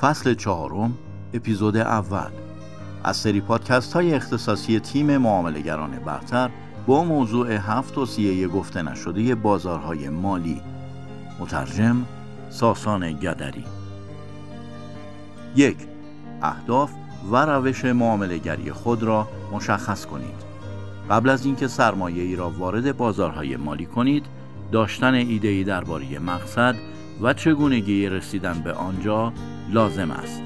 فصل چهارم اپیزود اول. از سری پادکست های اختصاصی تیم معاملگران برتر با موضوع هفت توصیه گفته نشده بازارهای مالی. مترجم ساسان گدری. یک اهداف و روش معاملگری خود را مشخص کنید. قبل از اینکه سرمایه ای را وارد بازارهای مالی کنید داشتن ایده ای درباره مقصد و چگونگی رسیدن به آنجا لازم است.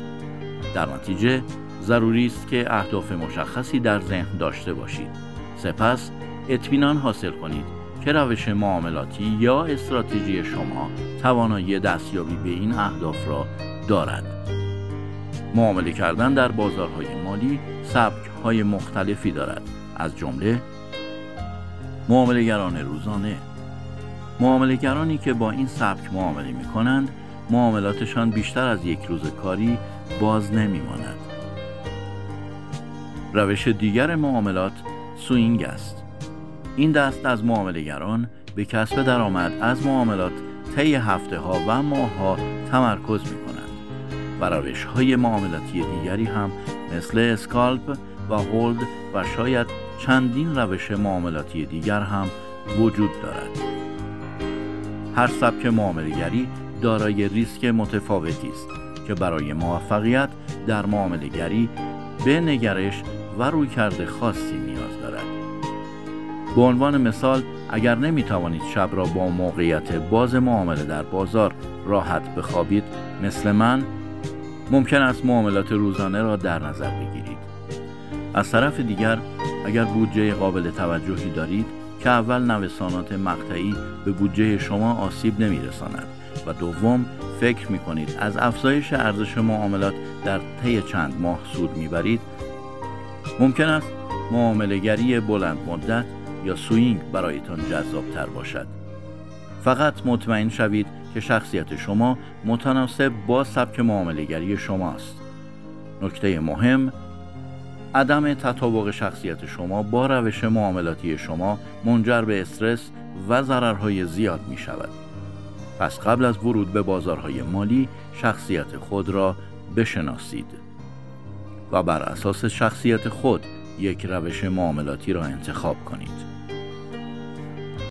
در نتیجه ضروری است که اهداف مشخصی در ذهن داشته باشید. سپس اطمینان حاصل کنید که روش معاملاتی یا استراتژی شما توانایی دستیابی به این اهداف را دارد. معامله کردن در بازارهای مالی سبک های مختلفی دارد. از جمله معاملهگران روزانه. معاملهگرانی که با این سبک معامله می کنند معاملاتشان بیشتر از یک روز کاری باز نمی ماند. روش دیگر معاملات swing است این دست از معاملهگران به کسب درآمد از معاملات طی هفته ها و ماه ها تمرکز می کنند و روش های معاملاتی دیگری هم مثل scalp و هولد و شاید چندین روش معاملاتی دیگر هم وجود دارد هر سبک معاملگری دارای ریسک متفاوتی است که برای موفقیت در معاملگری به نگرش و رویکرد خاصی نیاز دارد. به عنوان مثال اگر نمی توانید شب را با موقعیت باز معامله در بازار راحت بخوابید مثل من ممکن است معاملات روزانه را در نظر بگیرید. از طرف دیگر اگر بودجه قابل توجهی دارید که اول نوسانات مقطعی به بودجه شما آسیب نمیرساند. و دوم فکر می کنید از افزایش ارزش معاملات در طی چند ماه سود می‌برید؟ ممکن است معاملهگری بلند مدت یا سوینگ برایتان تر باشد. فقط مطمئن شوید که شخصیت شما متناسب با سبک معاملهگری شماست. نکته مهم عدم تطابق شخصیت شما با روش معاملاتی شما منجر به استرس و ضررهای زیاد می شود. پس قبل از ورود به بازارهای مالی شخصیت خود را بشناسید و بر اساس شخصیت خود یک روش معاملاتی را انتخاب کنید.